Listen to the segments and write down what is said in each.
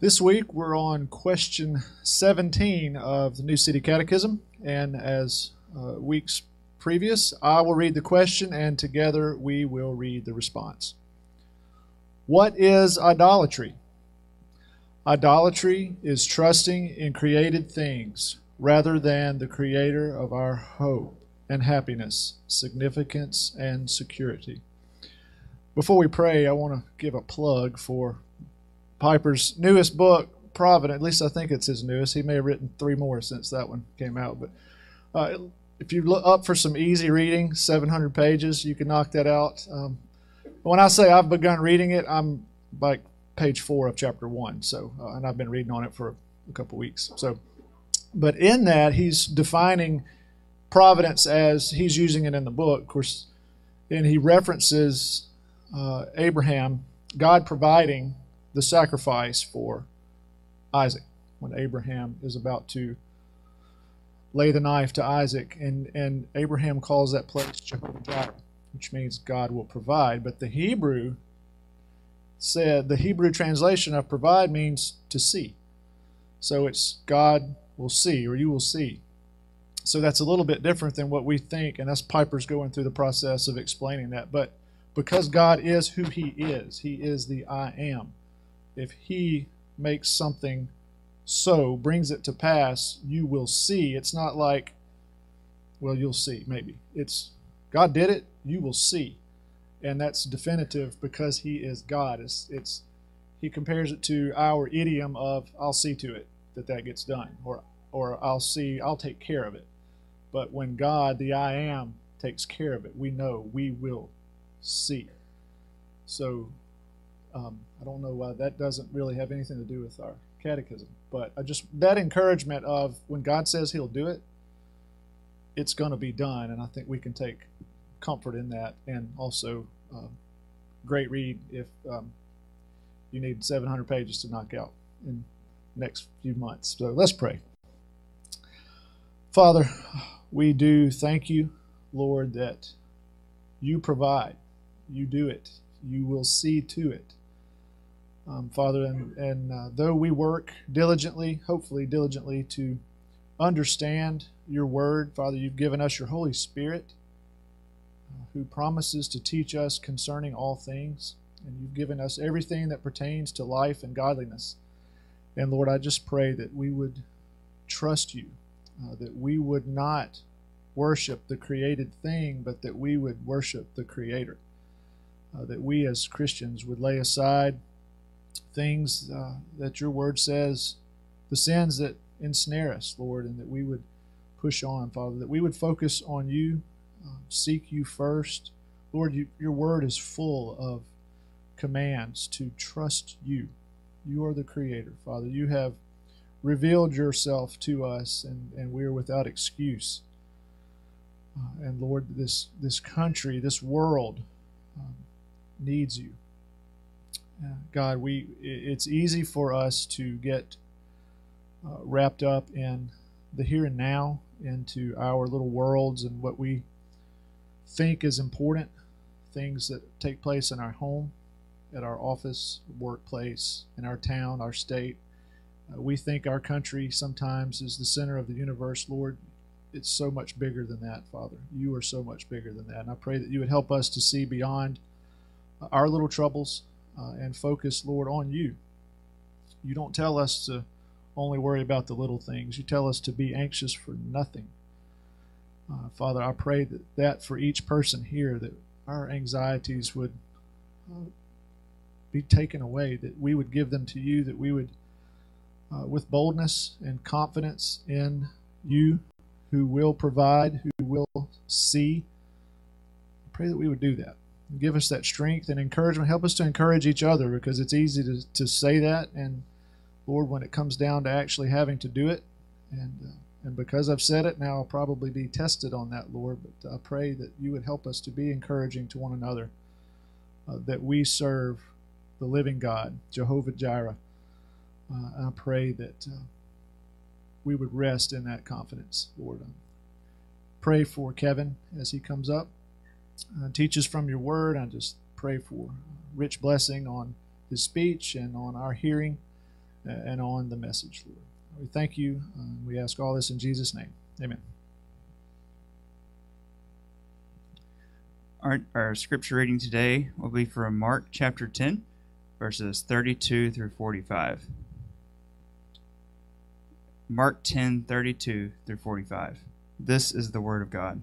This week we're on question 17 of the New City Catechism, and as uh, weeks previous, I will read the question and together we will read the response. What is idolatry? Idolatry is trusting in created things rather than the creator of our hope and happiness, significance, and security. Before we pray, I want to give a plug for Piper's newest book, Providence. At least I think it's his newest. He may have written three more since that one came out. But uh, if you look up for some easy reading, 700 pages, you can knock that out. Um, when I say I've begun reading it, I'm like page four of chapter one. So, uh, and I've been reading on it for a couple weeks. So, but in that, he's defining providence as he's using it in the book. Of course, and he references uh, Abraham, God providing the sacrifice for Isaac when Abraham is about to lay the knife to Isaac, and, and Abraham calls that place Jehovah which means God will provide. But the Hebrew said the Hebrew translation of provide means to see. So it's God will see, or you will see. So that's a little bit different than what we think, and that's Piper's going through the process of explaining that. But because God is who He is, He is the I am. If He makes something so, brings it to pass, you will see. It's not like, well, you'll see, maybe. It's God did it, you will see. And that's definitive because He is God. It's, it's He compares it to our idiom of, I'll see to it that that gets done, or, or I'll see, I'll take care of it. But when God, the I am, takes care of it, we know we will see. So um, I don't know why that doesn't really have anything to do with our catechism, but I just that encouragement of when God says He'll do it, it's going to be done, and I think we can take comfort in that, and also um, great read if um, you need 700 pages to knock out in the next few months. So let's pray. Father, we do thank you, Lord, that you provide you do it. You will see to it. Um, Father, and, and uh, though we work diligently, hopefully diligently, to understand your word, Father, you've given us your Holy Spirit uh, who promises to teach us concerning all things. And you've given us everything that pertains to life and godliness. And Lord, I just pray that we would trust you, uh, that we would not worship the created thing, but that we would worship the Creator uh, that we as Christians would lay aside things uh, that your word says, the sins that ensnare us, Lord, and that we would push on, Father, that we would focus on you, uh, seek you first. Lord, you, your word is full of commands to trust you. You are the Creator, Father. You have revealed yourself to us, and, and we are without excuse. Uh, and Lord, this this country, this world, um, needs you. God, we it's easy for us to get uh, wrapped up in the here and now, into our little worlds and what we think is important, things that take place in our home, at our office, workplace, in our town, our state. Uh, we think our country sometimes is the center of the universe, Lord. It's so much bigger than that, Father. You are so much bigger than that. And I pray that you would help us to see beyond our little troubles uh, and focus, Lord, on you. You don't tell us to only worry about the little things. You tell us to be anxious for nothing. Uh, Father, I pray that, that for each person here, that our anxieties would uh, be taken away, that we would give them to you, that we would, uh, with boldness and confidence in you, who will provide, who will see, I pray that we would do that give us that strength and encouragement. Help us to encourage each other because it's easy to, to say that. And Lord, when it comes down to actually having to do it, and, uh, and because I've said it, now I'll probably be tested on that, Lord. But I pray that you would help us to be encouraging to one another, uh, that we serve the living God, Jehovah Jireh. Uh, I pray that uh, we would rest in that confidence, Lord. Pray for Kevin as he comes up uh, teaches from your word. I just pray for rich blessing on his speech and on our hearing. and on the message, Lord. We thank you. Uh, we ask all this in Jesus' name. Amen. Our, our scripture reading today will be from Mark chapter 10, verses 32 through 45. Mark 10, 32 through 45. This is the word of God.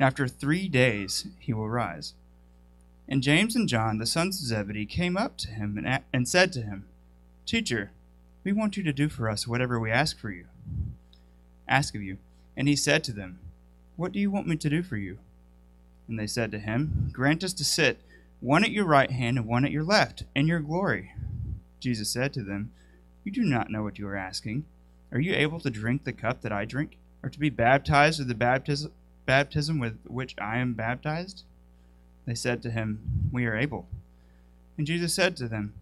After three days he will rise. And James and John, the sons of Zebedee, came up to him and, and said to him, Teacher, we want you to do for us whatever we ask for you. Ask of you. And he said to them, what do you want me to do for you? And they said to him, Grant us to sit, one at your right hand and one at your left, in your glory. Jesus said to them, You do not know what you are asking. Are you able to drink the cup that I drink, or to be baptized with the baptism, baptism with which I am baptized? They said to him, We are able. And Jesus said to them,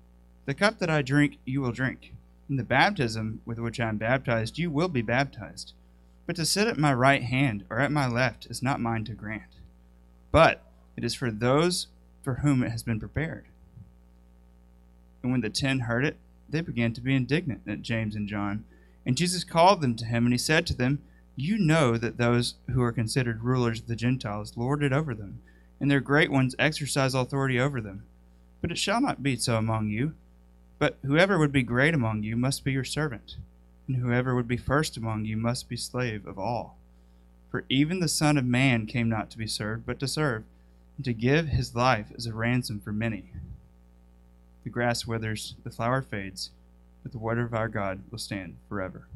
The cup that I drink, you will drink, and the baptism with which I am baptized, you will be baptized. But to sit at my right hand or at my left is not mine to grant, but it is for those for whom it has been prepared. And when the ten heard it, they began to be indignant at James and John. And Jesus called them to him, and he said to them, You know that those who are considered rulers of the Gentiles lord it over them, and their great ones exercise authority over them. But it shall not be so among you. But whoever would be great among you must be your servant and whoever would be first among you must be slave of all. For even the Son of Man came not to be served, but to serve, and to give his life as a ransom for many. The grass withers, the flower fades, but the word of our God will stand forever.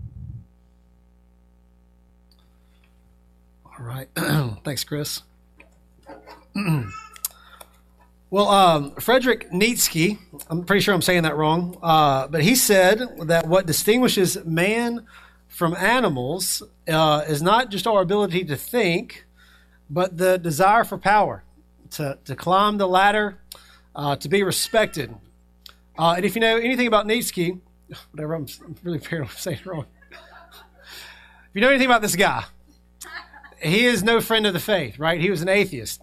All right. Thanks, Chris. Well, um, Frederick Nietzsche, I'm pretty sure I'm saying that wrong, uh, but he said that what distinguishes man from animals uh, is not just our ability to think, but the desire for power, to, to climb the ladder, uh, to be respected. Uh, and if you know anything about Nietzsche, whatever, I'm, really paranoid saying wrong. if you know anything about this guy, he is no friend of the faith, right? He was an atheist.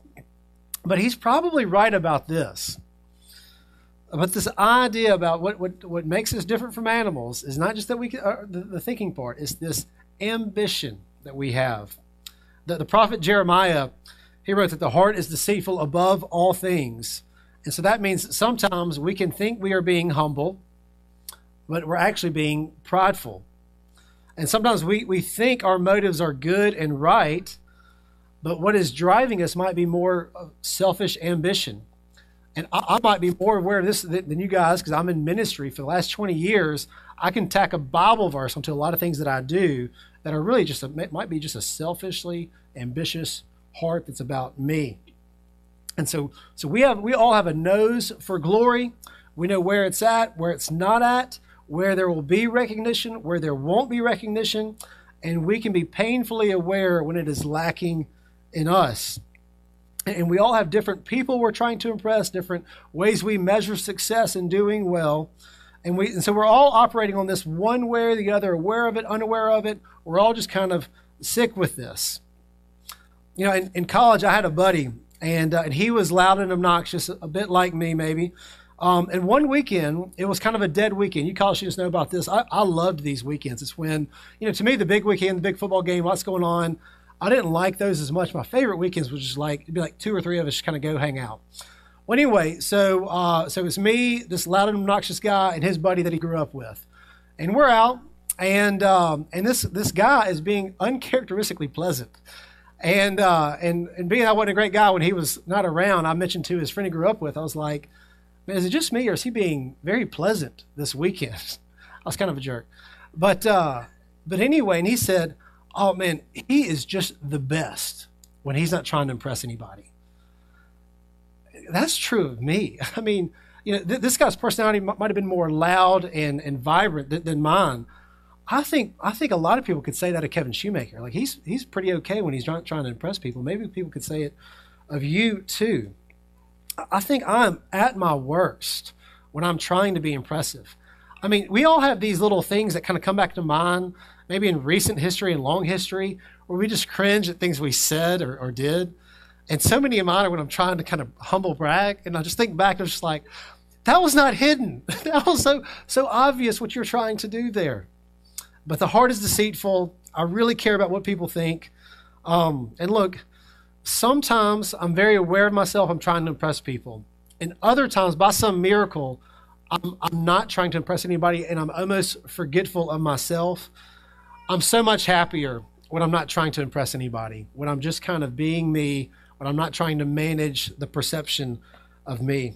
But he's probably right about this. But this idea about what, what, what makes us different from animals is not just that we uh, the, the, thinking part, it's this ambition that we have. The, the prophet Jeremiah, he wrote that the heart is deceitful above all things. And so that means that sometimes we can think we are being humble, but we're actually being prideful. And sometimes we, we think our motives are good and right, but what is driving us might be more selfish ambition. And I, I might be more aware of this than you guys because I'm in ministry for the last 20 years. I can tack a Bible verse onto a lot of things that I do that are really just a, might be just a selfishly ambitious heart that's about me. And so, so we have we all have a nose for glory. We know where it's at, where it's not at, where there will be recognition, where there won't be recognition, and we can be painfully aware when it is lacking in us. And we all have different people we're trying to impress, different ways we measure success in doing well. And, we, and so we're all operating on this one way or the other, aware of it, unaware of it. We're all just kind of sick with this. You know, in, in college, I had a buddy, and, uh, and he was loud and obnoxious, a bit like me, maybe. Um, and one weekend, it was kind of a dead weekend. You college students know about this. I, I loved these weekends. It's when, you know, to me, the big weekend, the big football game, what's going on. I didn't like those as much. My favorite weekends was just like it'd be like two or three of us kind of go hang out. Well, anyway, so uh, so it's me, this loud and obnoxious guy, and his buddy that he grew up with, and we're out, and um, and this this guy is being uncharacteristically pleasant, and uh, and and being I wasn't a great guy when he was not around. I mentioned to his friend he grew up with, I was like, is it just me or is he being very pleasant this weekend? I was kind of a jerk, but uh, but anyway, and he said oh man, he is just the best when he's not trying to impress anybody. That's true of me. I mean, you know, th- this guy's personality m- might have been more loud and, and vibrant than, than mine. I think I think a lot of people could say that of Kevin Shoemaker. Like he's he's pretty okay when he's trying, trying to impress people. Maybe people could say it of you too. I think I'm at my worst when I'm trying to be impressive. I mean, we all have these little things that kind of come back to mind, maybe in recent history and long history, where we just cringe at things we said or, or did. And so many of mine are when I'm trying to kind of humble brag, and I just think back, and just like, that was not hidden. that was so so obvious what you're trying to do there. But the heart is deceitful. I really care about what people think. Um, and look, sometimes I'm very aware of myself. I'm trying to impress people. And other times, by some miracle, I'm, I'm not trying to impress anybody and I'm almost forgetful of myself. I'm so much happier when I'm not trying to impress anybody, when I'm just kind of being me, when I'm not trying to manage the perception of me.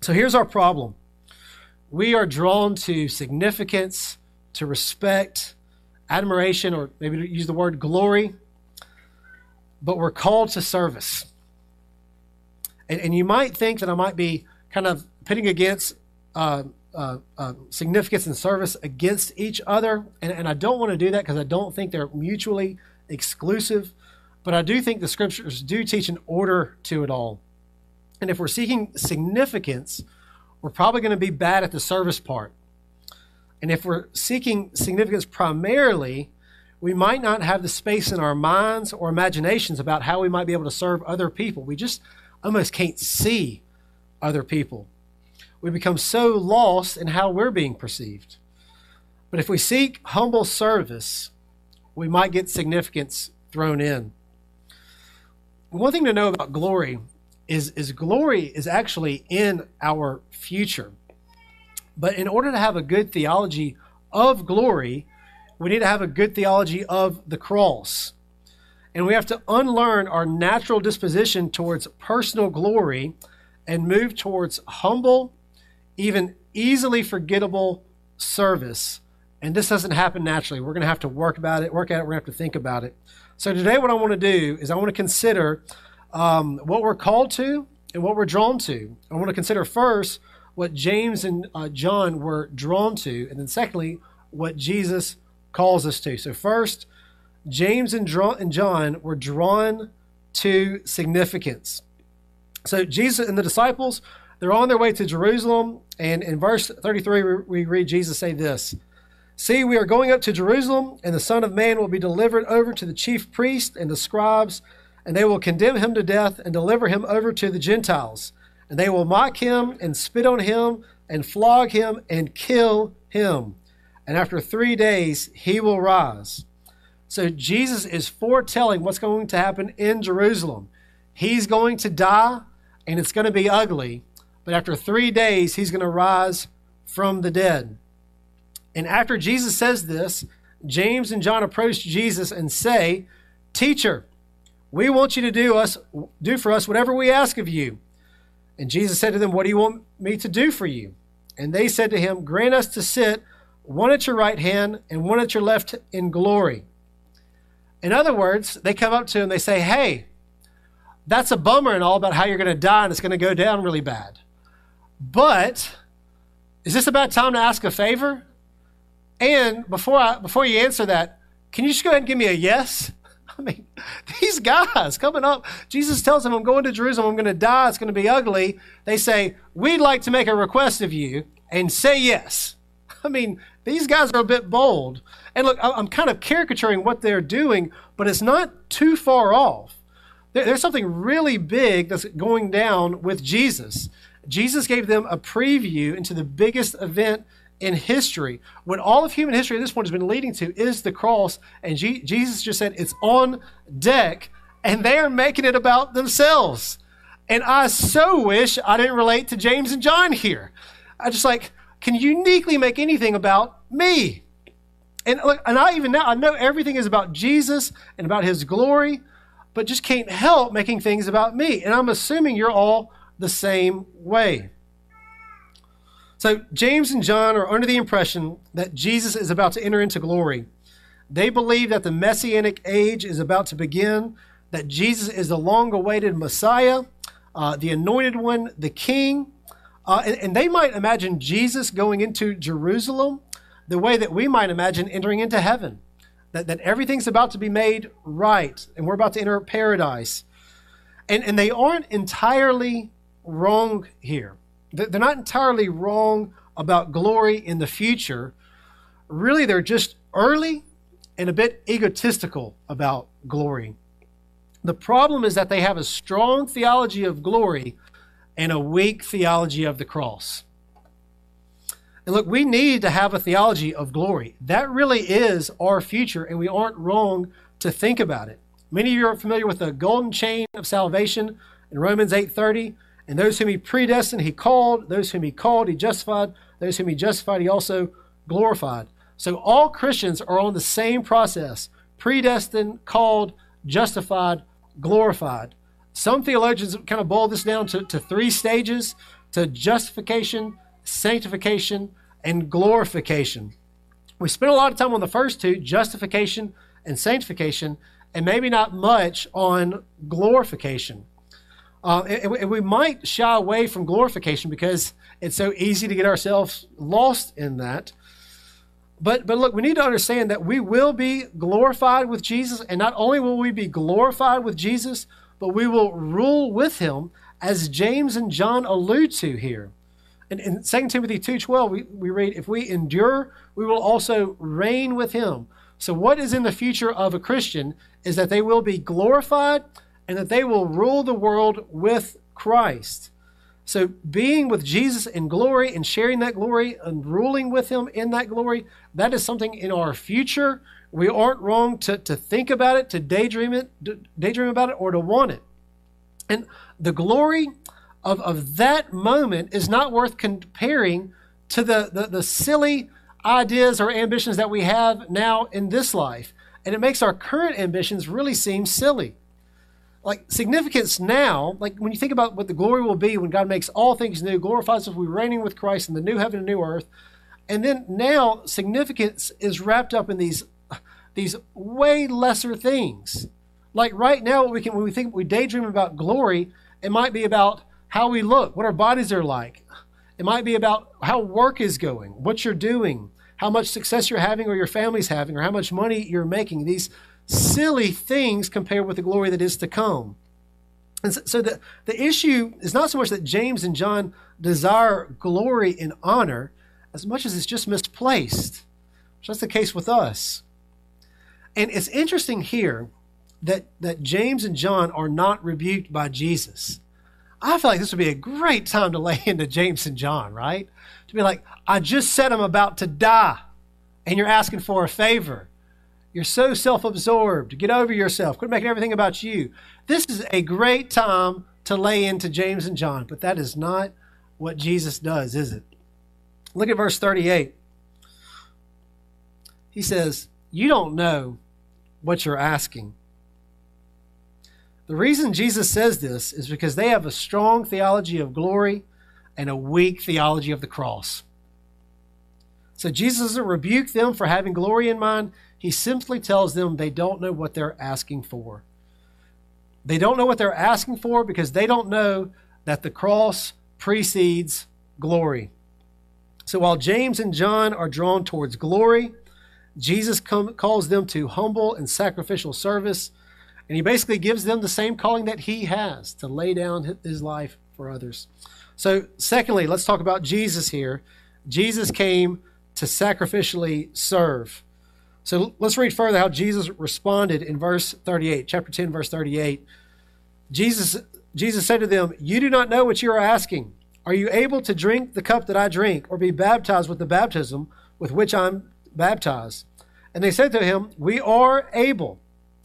So here's our problem we are drawn to significance, to respect, admiration, or maybe use the word glory, but we're called to service. And, and you might think that I might be kind of pitting against uh, uh, uh, significance and service against each other. And, and I don't want to do that because I don't think they're mutually exclusive. But I do think the scriptures do teach an order to it all. And if we're seeking significance, we're probably going to be bad at the service part. And if we're seeking significance primarily, we might not have the space in our minds or imaginations about how we might be able to serve other people. We just almost can't see other people. We become so lost in how we're being perceived. But if we seek humble service, we might get significance thrown in. One thing to know about glory is, is glory is actually in our future. But in order to have a good theology of glory, we need to have a good theology of the cross. And we have to unlearn our natural disposition towards personal glory and move towards humble, even easily forgettable service. And this doesn't happen naturally. We're going to have to work about it, work at it, we're going to have to think about it. So today, what I want to do is I want to consider um, what we're called to and what we're drawn to. I want to consider first what James and uh, John were drawn to, and then secondly, what Jesus calls us to. So, first, James and, John were drawn to significance. So, Jesus and the disciples, they're on their way to Jerusalem, and in verse 33, we read Jesus say this See, we are going up to Jerusalem, and the Son of Man will be delivered over to the chief priests and the scribes and they will condemn him to death and deliver him over to the Gentiles. And they will mock him and spit on him and flog him and kill him. And after three days, he will rise. So Jesus is foretelling what's going to happen in Jerusalem. He's going to die, and it's going to be ugly. But after three days, he's going to rise from the dead. And after Jesus says this, James and John approach Jesus and say, Teacher, we want you to do us do for us whatever we ask of you. And Jesus said to them, What do you want me to do for you? And they said to him, Grant us to sit one at your right hand and one at your left in glory. In other words, they come up to him, they say, Hey, that's a bummer and all about how you're going to die and it's going to go down really bad. But is this about time to ask a favor? And before I, before you answer that, can you just go ahead and give me a yes? I mean, these guys coming up, Jesus tells them, I'm going to Jerusalem, I'm going to die, it's going to be ugly. They say, We'd like to make a request of you and say yes. I mean, these guys are a bit bold. And look, I'm kind of caricaturing what they're doing, but it's not too far off. There's something really big that's going down with Jesus. Jesus gave them a preview into the biggest event in history. When all of human history at this point has been leading to is the cross, and G- Jesus just said it's on deck, and they are making it about themselves. And I so wish I didn't relate to James and John here. I just like can you uniquely make anything about me. And look, and I even now I know everything is about Jesus and about his glory, but just can't help making things about me. And I'm assuming you're all the same way. So, James and John are under the impression that Jesus is about to enter into glory. They believe that the messianic age is about to begin, that Jesus is the long awaited Messiah, uh, the anointed one, the king. Uh, and, and they might imagine Jesus going into Jerusalem the way that we might imagine entering into heaven. That, that everything's about to be made right, and we're about to enter paradise. And, and they aren't entirely wrong here. They're not entirely wrong about glory in the future. Really, they're just early and a bit egotistical about glory. The problem is that they have a strong theology of glory and a weak theology of the cross. And look, we need to have a theology of glory. That really is our future, and we aren't wrong to think about it. Many of you are familiar with the golden chain of salvation in Romans 8:30. And those whom he predestined, he called. Those whom he called, he justified. Those whom he justified, he also glorified. So all Christians are on the same process predestined, called, justified, glorified. Some theologians kind of boil this down to, to three stages to justification, sanctification, and glorification. We spent a lot of time on the first two, justification and sanctification, and maybe not much on glorification. Uh, and, and we might shy away from glorification because it's so easy to get ourselves lost in that. But, but look, we need to understand that we will be glorified with Jesus, and not only will we be glorified with Jesus, but we will rule with him, as James and John allude to here. In, in 2 Timothy 2.12, we, we read, If we endure, we will also reign with him. So what is in the future of a Christian is that they will be glorified and that they will rule the world with Christ. So, being with Jesus in glory and sharing that glory and ruling with Him in that glory, that is something in our future. We aren't wrong to, to think about it, to daydream it, daydream about it, or to want it. And the glory of, of that moment is not worth comparing to the, the, the silly ideas or ambitions that we have now in this life. And it makes our current ambitions really seem silly like significance now, like when you think about what the glory will be when God makes all things new, glorifies us, we're reigning with Christ in the new heaven and new earth. And then now significance is wrapped up in these these way lesser things. Like right now, we can when we think we daydream about glory, it might be about how we look, what our bodies are like. It might be about how work is going, what you're doing, how much success you're having or your family's having, or how much money you're making. These silly things compared with the glory that is to come. And so, the, the issue is not so much that James and John desire glory and honor as much as it's just misplaced. Which that's the case with us. And it's interesting here that, that James and John are not rebuked by Jesus. I feel like this would be a great time to lay into James and John, right? To be like, I just said I'm about to die, and you're asking for a favor. You're so self absorbed. Get over yourself. Quit making everything about you. This is a great time to lay into James and John, but that is not what Jesus does, is it? Look at verse 38. He says, You don't know what you're asking. The reason Jesus says this is because they have a strong theology of glory and a weak theology of the cross. So Jesus doesn't rebuke them for having glory in mind. He simply tells them they don't know what they're asking for. They don't know what they're asking for because they don't know that the cross precedes glory. So while James and John are drawn towards glory, Jesus calls them to humble and sacrificial service. And he basically gives them the same calling that he has to lay down his life for others. So, secondly, let's talk about Jesus here. Jesus came to sacrificially serve. So let's read further how Jesus responded in verse 38, chapter 10, verse 38. Jesus, Jesus said to them, You do not know what you are asking. Are you able to drink the cup that I drink, or be baptized with the baptism with which I'm baptized? And they said to him, We are able.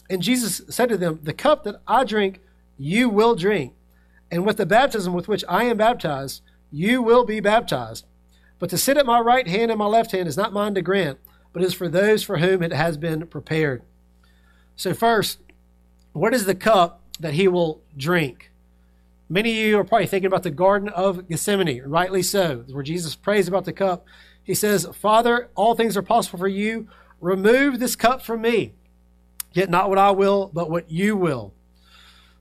And Jesus said to them, The cup that I drink, you will drink. And with the baptism with which I am baptized, you will be baptized. But to sit at my right hand and my left hand is not mine to grant but is for those for whom it has been prepared. So, first, what is the cup that he will drink? Many of you are probably thinking about the Garden of Gethsemane, rightly so, where Jesus prays about the cup. He says, Father, all things are possible for you. Remove this cup from me. Yet not what I will, but what you will.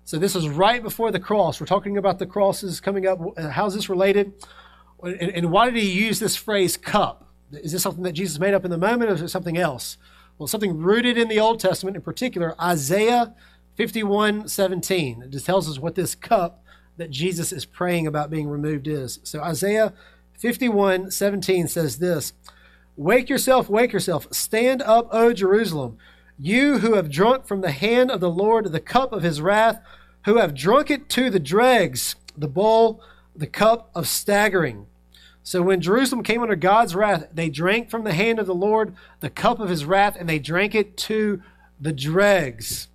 So this is right before the cross. We're talking about the crosses coming up. Uh, how's this related? And, and why did he use this phrase cup? Is this something that Jesus made up in the moment or is it something else? Well, something rooted in the Old Testament, in particular, Isaiah 51 17. It just tells us what this cup that Jesus is praying about being removed is. So Isaiah 51 17 says this Wake yourself, wake yourself, stand up, O Jerusalem, you who have drunk from the hand of the Lord the cup of his wrath, who have drunk it to the dregs, the bowl, the cup of staggering. So when Jerusalem came under God's wrath, they drank from the hand of the Lord the cup of his wrath, and they drank it to the dregs.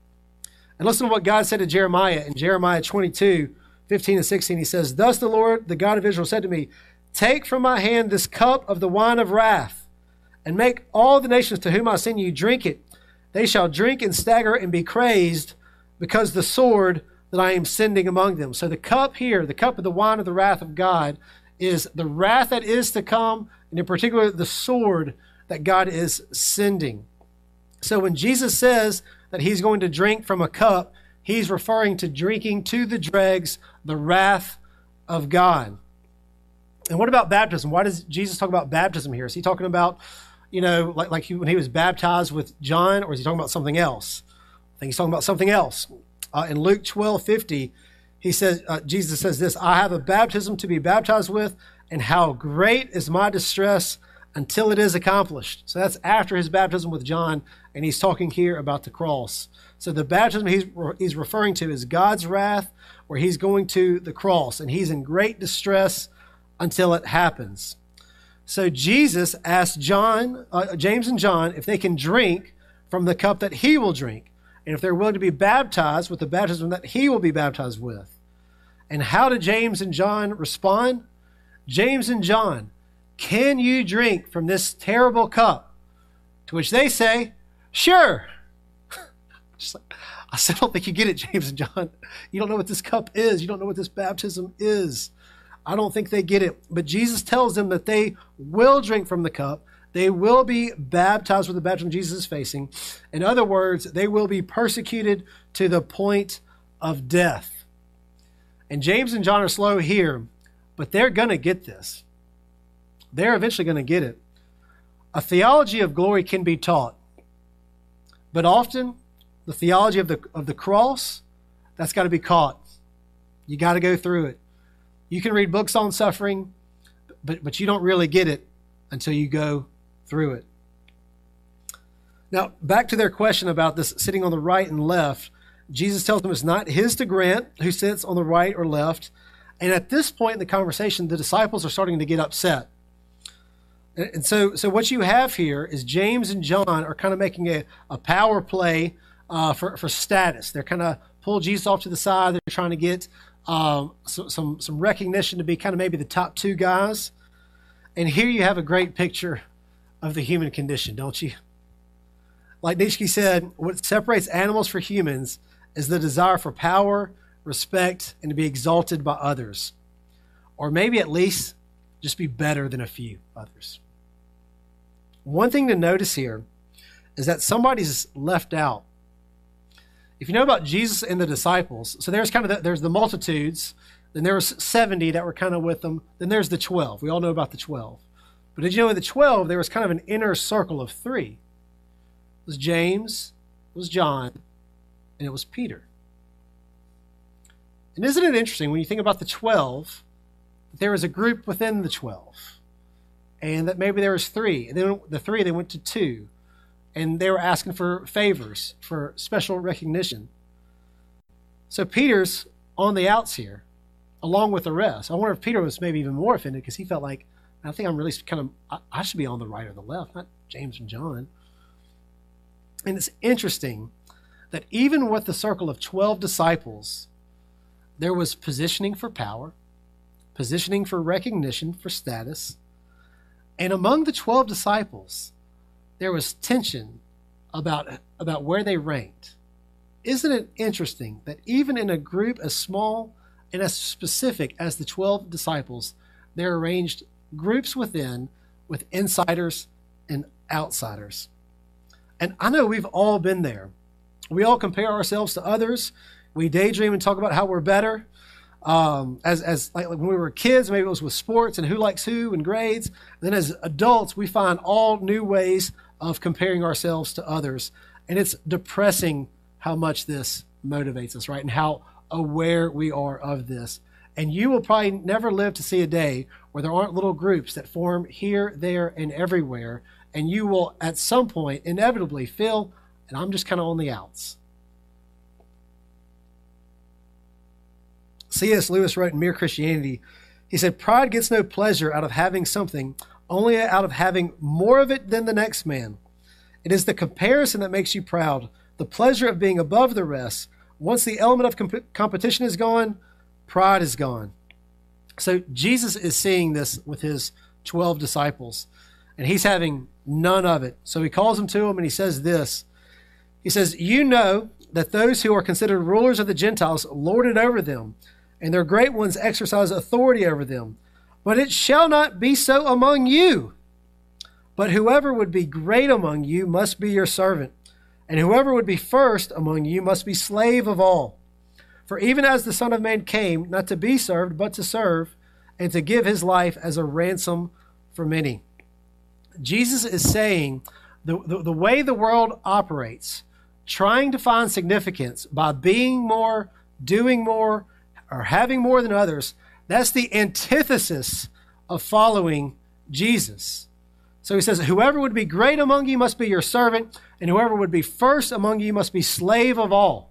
And listen to what God said to Jeremiah in Jeremiah 22 15 and 16. He says, Thus the Lord, the God of Israel, said to me, Take from my hand this cup of the wine of wrath, and make all the nations to whom I send you drink it. They shall drink and stagger and be crazed because the sword that I am sending among them. So the cup here, the cup of the wine of the wrath of God, is the wrath that is to come, and in particular, the sword that God is sending. So when Jesus says that he's going to drink from a cup, he's referring to drinking to the dregs the wrath of God. And what about baptism? Why does Jesus talk about baptism here? Is he talking about, you know, like, like he, when he was baptized with John, or is he talking about something else? I think he's talking about something else. Uh, in Luke 12 50, he says, uh, Jesus says this I have a baptism to be baptized with, and how great is my distress until it is accomplished. So that's after his baptism with John, and he's talking here about the cross. So the baptism he's, he's referring to is God's wrath, where he's going to the cross, and he's in great distress until it happens. So Jesus asked John, uh, James and John if they can drink from the cup that he will drink, and if they're willing to be baptized with the baptism that he will be baptized with. And how did James and John respond? James and John, can you drink from this terrible cup? To which they say, Sure. like, I said, I don't think you get it, James and John. You don't know what this cup is. You don't know what this baptism is. I don't think they get it. But Jesus tells them that they will drink from the cup. They will be baptized with the baptism Jesus is facing. In other words, they will be persecuted to the point of death. And James and John are slow here, but they're going to get this. They're eventually going to get it. A theology of glory can be taught, but often the theology of the, of the cross, that's got to be caught. You got to go through it. You can read books on suffering, but, but you don't really get it until you go through it. Now, back to their question about this sitting on the right and left. Jesus tells them it's not his to grant who sits on the right or left. And at this point in the conversation, the disciples are starting to get upset. And so, so what you have here is James and John are kind of making a, a power play uh, for, for status. They're kind of pull Jesus off to the side. They're trying to get um, so, some some recognition to be kind of maybe the top two guys. And here you have a great picture of the human condition, don't you? Like Nietzsche said, what separates animals from humans is the desire for power, respect, and to be exalted by others. Or maybe at least just be better than a few others. One thing to notice here is that somebody's left out if you know about Jesus and the disciples, so there's kind of the, there's the multitudes, then there was 70 that were kind of with them, then there's the 12. We all know about the 12. But did you know in the 12 there was kind of an inner circle of three? It was James, it was John, and it was Peter. And isn't it interesting when you think about the 12 that there was a group within the 12 and that maybe there was three and then the three they went to two and they were asking for favors, for special recognition. So Peter's on the outs here, along with the rest. I wonder if Peter was maybe even more offended because he felt like, I think I'm really kind of, I, I should be on the right or the left, not James and John. And it's interesting that even with the circle of 12 disciples, there was positioning for power, positioning for recognition, for status. And among the 12 disciples, there was tension about, about where they ranked. Isn't it interesting that even in a group as small and as specific as the 12 disciples, there are arranged groups within with insiders and outsiders? And I know we've all been there. We all compare ourselves to others. We daydream and talk about how we're better. um, as, as like when we were kids, maybe it was with sports and who likes who and grades. Then as adults, we find all new ways of comparing ourselves to others. And it's depressing how much this motivates us, right? And how aware we are of this. And you will probably never live to see a day where there aren't little groups that form here, there, and everywhere. And you will, at some point, inevitably feel, and I'm just kind of on the outs. C.S. Lewis wrote in Mere Christianity, he said, Pride gets no pleasure out of having something, only out of having more of it than the next man. It is the comparison that makes you proud, the pleasure of being above the rest. Once the element of comp- competition is gone, pride is gone. So Jesus is seeing this with his 12 disciples, and he's having none of it. So he calls them to him and he says this He says, You know that those who are considered rulers of the Gentiles lord it over them and their great ones exercise authority over them. But it shall not be so among you. But whoever would be great among you must be your servant, and whoever would be first among you must be slave of all. For even as the Son of Man came, not to be served, but to serve, and to give his life as a ransom for many. Jesus is saying the, the, the way the world operates, trying to find significance by being more, doing more, or having more than others, that's the antithesis of following Jesus. So he says, Whoever would be great among you must be your servant, and whoever would be first among you must be slave of all.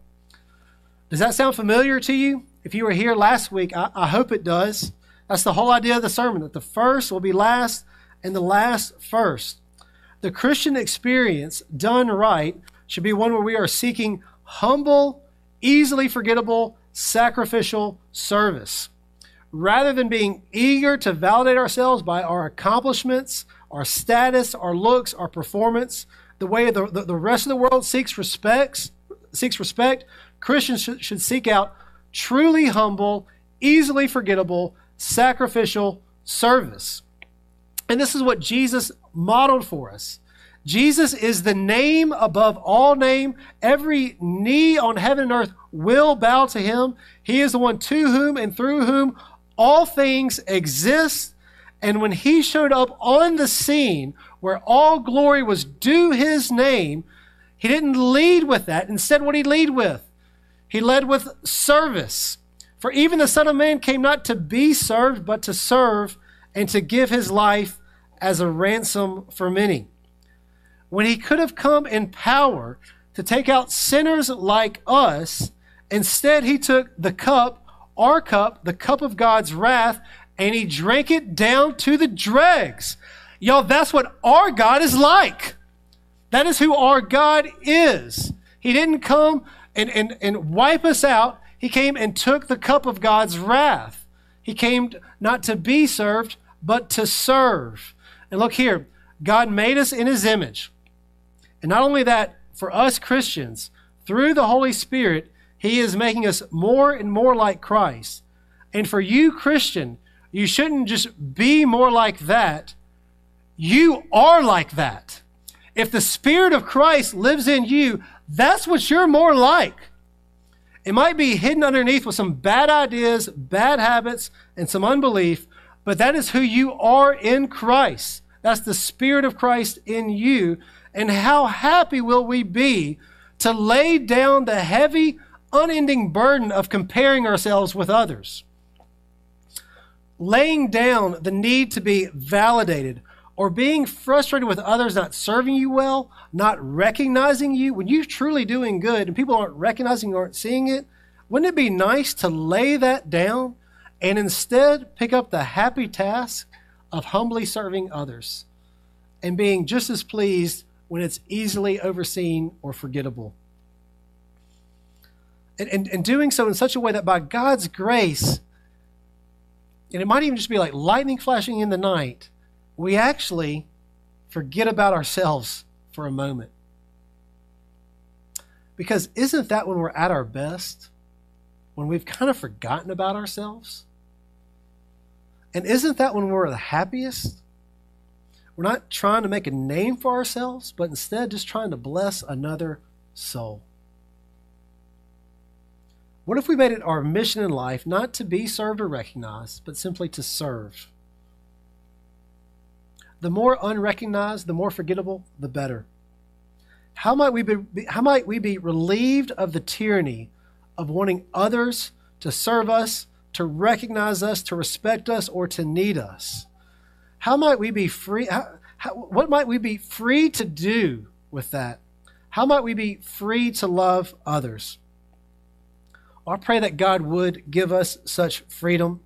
Does that sound familiar to you? If you were here last week, I, I hope it does. That's the whole idea of the sermon that the first will be last and the last first. The Christian experience done right should be one where we are seeking humble, easily forgettable, sacrificial service. Rather than being eager to validate ourselves by our accomplishments, our status, our looks, our performance, the way the, the, the rest of the world seeks respects, seeks respect, Christians should, should seek out truly humble, easily forgettable, sacrificial service. And this is what Jesus modeled for us. Jesus is the name above all name. Every knee on heaven and earth will bow to him. He is the one to whom and through whom all things exist. And when he showed up on the scene where all glory was due his name, he didn't lead with that. Instead, what he lead with? He led with service. For even the Son of Man came not to be served, but to serve and to give his life as a ransom for many when he could have come in power to take out sinners like us, instead he took the cup, our cup, the cup of God's wrath, and he drank it down to the dregs. Y'all, that's what our God is like. That is who our God is. He didn't come and, and, and wipe us out. He came and took the cup of God's wrath. He came not to be served, but to serve. And look here, God made us in his image. And not only that, for us Christians, through the Holy Spirit, He is making us more and more like Christ. And for you, Christian, you shouldn't just be more like that. You are like that. If the Spirit of Christ lives in you, that's what you're more like. It might be hidden underneath with some bad ideas, bad habits, and some unbelief, but that is who you are in Christ. That's the Spirit of Christ in you. And how happy will we be to lay down the heavy, unending burden of comparing ourselves with others? Laying down the need to be validated or being frustrated with others not serving you well, not recognizing you, when you're truly doing good and people aren't recognizing aren't seeing it, wouldn't it be nice to lay that down and instead pick up the happy task of humbly serving others and being just as pleased when it's easily overseen or forgettable. And, and, and doing so in such a way that by God's grace, and it might even just be like lightning flashing in the night, we actually forget about ourselves for a moment. Because isn't that when we're at our best? When we've kind of forgotten about ourselves? And isn't that when we're the happiest? We're not trying to make a name for ourselves, but instead just trying to bless another soul. What if we made it our mission in life not to be served or recognized, but simply to serve? The more unrecognized, the more forgettable, the better. How might we be, how might we be relieved of the tyranny of wanting others to serve us, to recognize us, to respect us, or to need us? How might we be free? How, how, what might we be free to do with that? How might we be free to love others? I pray that God would give us such freedom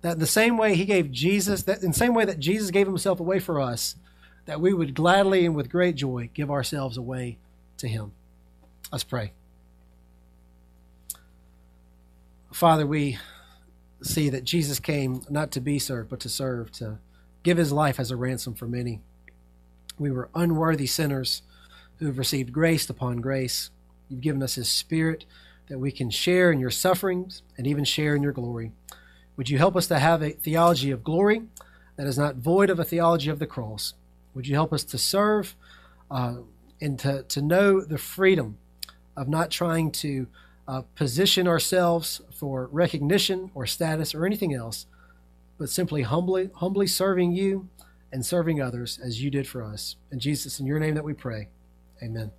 that the same way he gave Jesus, that in the same way that Jesus gave himself away for us, that we would gladly and with great joy give ourselves away to him. Let's pray. Father, we see that Jesus came not to be served, but to serve, to give his life as a ransom for many. We were unworthy sinners who have received grace upon grace. You've given us his spirit that we can share in your sufferings and even share in your glory. Would you help us to have a theology of glory that is not void of a theology of the cross? Would you help us to serve uh, and to, to know the freedom of not trying to uh, position ourselves for recognition or status or anything else, but simply humbly, humbly serving you and serving others as you did for us. In Jesus, in your name that we pray. Amen.